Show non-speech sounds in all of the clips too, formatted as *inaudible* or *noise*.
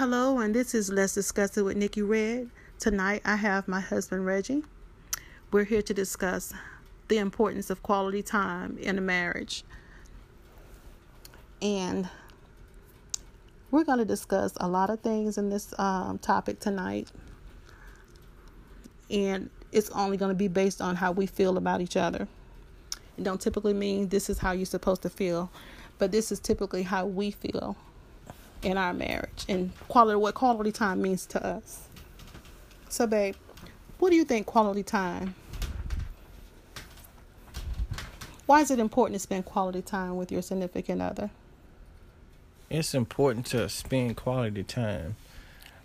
Hello, and this is Let's Discuss It with Nikki Red. Tonight I have my husband Reggie. We're here to discuss the importance of quality time in a marriage. And we're going to discuss a lot of things in this um, topic tonight. And it's only going to be based on how we feel about each other. It don't typically mean this is how you're supposed to feel, but this is typically how we feel in our marriage and quality what quality time means to us. So babe, what do you think quality time? Why is it important to spend quality time with your significant other? It's important to spend quality time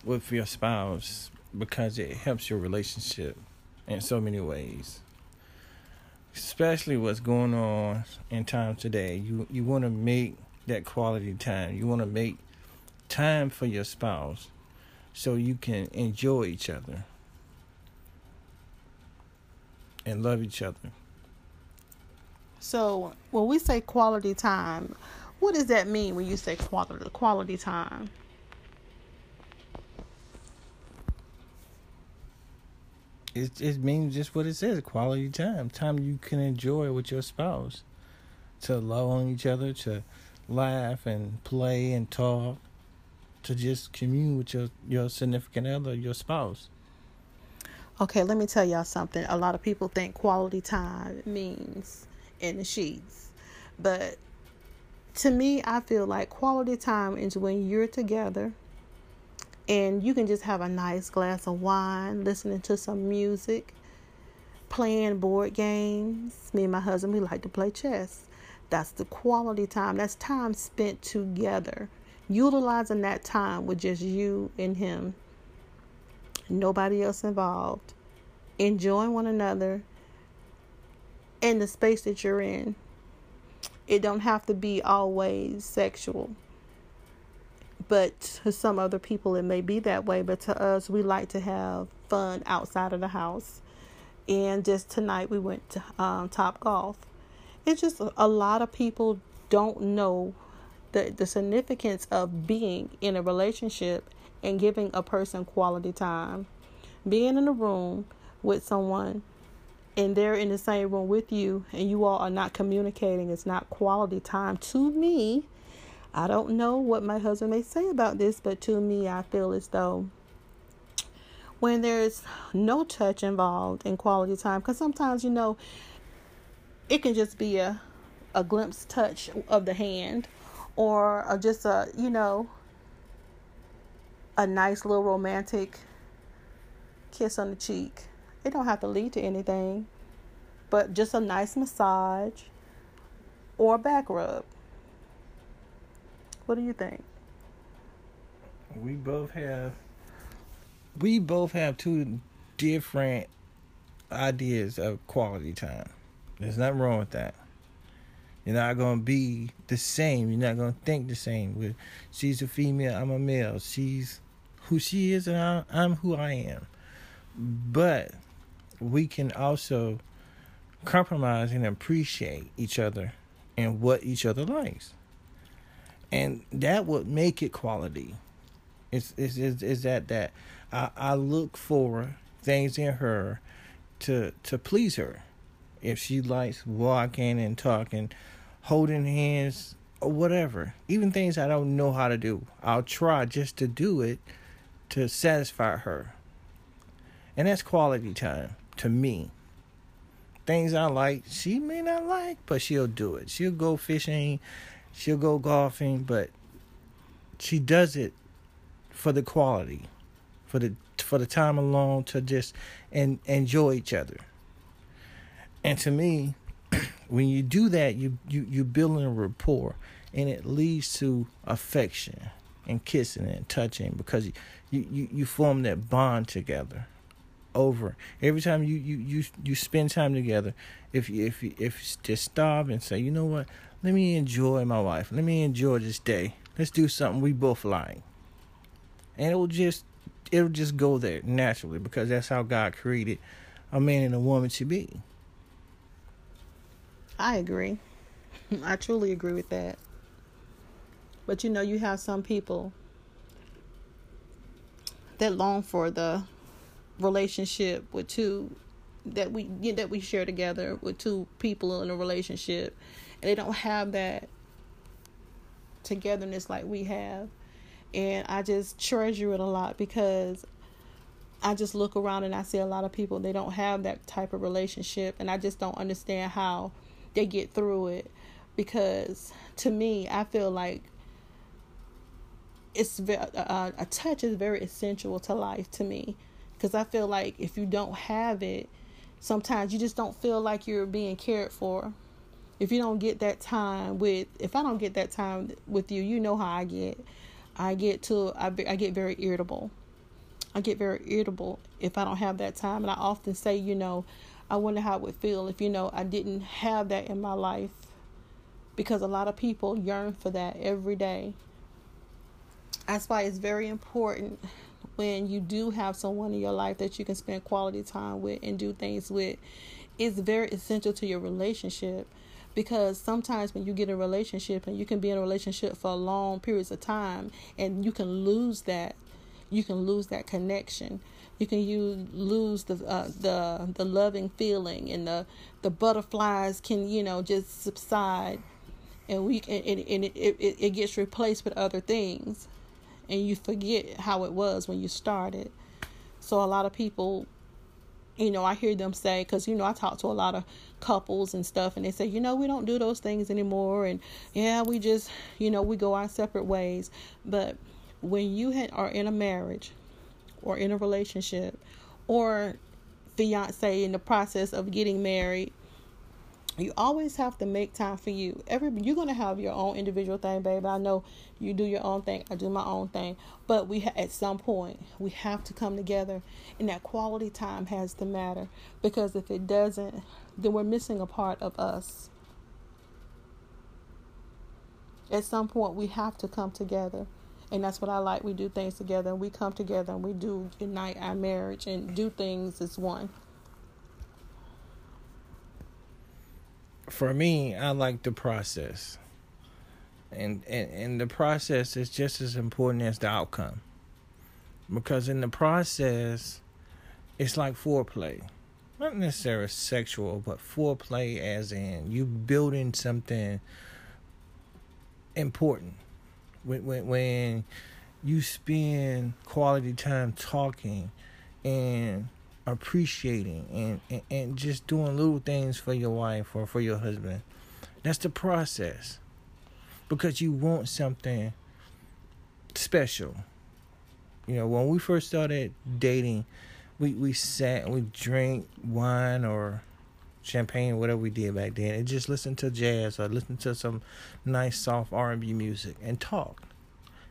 with your spouse because it helps your relationship in so many ways. Especially what's going on in time today. You you want to make that quality time. You want to make time for your spouse so you can enjoy each other and love each other. So, when we say quality time, what does that mean when you say quality quality time? It it means just what it says, quality time. Time you can enjoy with your spouse. To love on each other, to laugh and play and talk to just commune with your your significant other, your spouse. Okay, let me tell y'all something. A lot of people think quality time means in the sheets. But to me, I feel like quality time is when you're together and you can just have a nice glass of wine, listening to some music, playing board games. Me and my husband, we like to play chess. That's the quality time. That's time spent together utilizing that time with just you and him, nobody else involved, enjoying one another in the space that you're in. It don't have to be always sexual. But to some other people, it may be that way. But to us, we like to have fun outside of the house. And just tonight, we went to um, Top Golf. It's just a lot of people don't know the, the significance of being in a relationship and giving a person quality time. Being in a room with someone and they're in the same room with you and you all are not communicating, it's not quality time. To me, I don't know what my husband may say about this, but to me, I feel as though when there's no touch involved in quality time, because sometimes, you know, it can just be a, a glimpse touch of the hand or just a you know a nice little romantic kiss on the cheek. It don't have to lead to anything but just a nice massage or a back rub. What do you think? We both have we both have two different ideas of quality time. There's nothing wrong with that you're not gonna be the same. You're not gonna think the same. With she's a female, I'm a male. She's who she is, and I'm who I am. But we can also compromise and appreciate each other and what each other likes, and that would make it quality. It's it's is is that that I, I look for things in her to to please her. If she likes walking and talking holding hands, or whatever. Even things I don't know how to do. I'll try just to do it to satisfy her. And that's quality time to me. Things I like, she may not like, but she'll do it. She'll go fishing, she'll go golfing, but she does it for the quality, for the for the time alone to just and enjoy each other. And to me, *clears throat* when you do that, you you you building a rapport, and it leads to affection and kissing and touching because you you you form that bond together. Over every time you you you you spend time together, if you if you if you just stop and say, you know what, let me enjoy my wife, let me enjoy this day. Let's do something we both like, and it will just it'll just go there naturally because that's how God created a man and a woman to be. I agree. *laughs* I truly agree with that. But you know, you have some people that long for the relationship with two that we that we share together with two people in a relationship and they don't have that togetherness like we have and I just treasure it a lot because I just look around and I see a lot of people they don't have that type of relationship and I just don't understand how they get through it. Because to me I feel like it's uh, a touch is very essential to life to me. Because I feel like if you don't have it sometimes you just don't feel like you're being cared for. If you don't get that time with if I don't get that time with you you know how I get. I get to I, I get very irritable. I get very irritable if I don't have that time. And I often say, you know, I wonder how it would feel if, you know, I didn't have that in my life. Because a lot of people yearn for that every day. That's why it's very important when you do have someone in your life that you can spend quality time with and do things with. It's very essential to your relationship because sometimes when you get in a relationship and you can be in a relationship for long periods of time and you can lose that you can lose that connection. You can you lose the uh, the the loving feeling and the the butterflies can you know just subside, and we and, and it, it it gets replaced with other things, and you forget how it was when you started. So a lot of people you know, I hear them say, because, you know, I talk to a lot of couples and stuff, and they say, you know, we don't do those things anymore. And yeah, we just, you know, we go our separate ways. But when you had, are in a marriage or in a relationship or fiance in the process of getting married you always have to make time for you. Every you're going to have your own individual thing baby. I know you do your own thing. I do my own thing. But we ha- at some point we have to come together and that quality time has to matter. Because if it doesn't then we're missing a part of us. At some point we have to come together and that's what I like. We do things together, and we come together, and we do unite our marriage and do things as one. For me, I like the process, and and and the process is just as important as the outcome, because in the process, it's like foreplay, not necessarily sexual, but foreplay as in you building something important when when when you spend quality time talking and appreciating and, and, and just doing little things for your wife or for your husband. That's the process. Because you want something special. You know, when we first started dating, we, we sat and we drank wine or champagne, whatever we did back then, and just listen to jazz or listen to some nice soft R and B music and talk.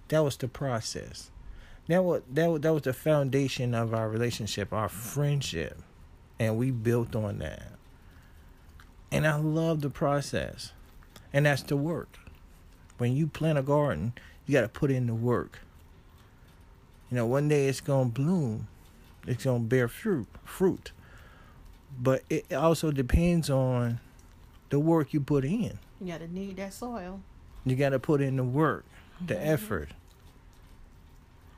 That was the process. That was that was, that was the foundation of our relationship, our friendship, and we built on that. And I love the process, and that's the work. When you plant a garden, you got to put in the work. You know, one day it's gonna bloom, it's gonna bear fruit, fruit but it also depends on the work you put in. You got to need that soil. You got to put in the work, the mm-hmm. effort.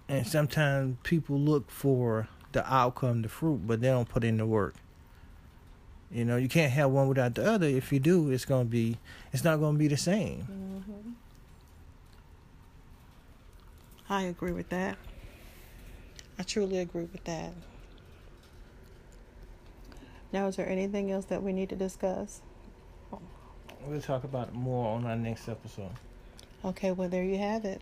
And sometimes people look for the outcome, the fruit, but they don't put in the work. You know, you can't have one without the other. If you do, it's gonna be, it's not gonna be the same. Mm-hmm. I agree with that. I truly agree with that. Now, is there anything else that we need to discuss? We'll talk about it more on our next episode. Okay, well, there you have it.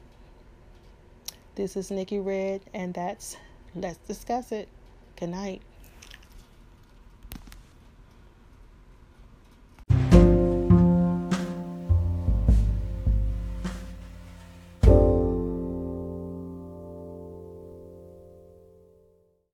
This is Nikki Red, and that's Let's Discuss It. Good night.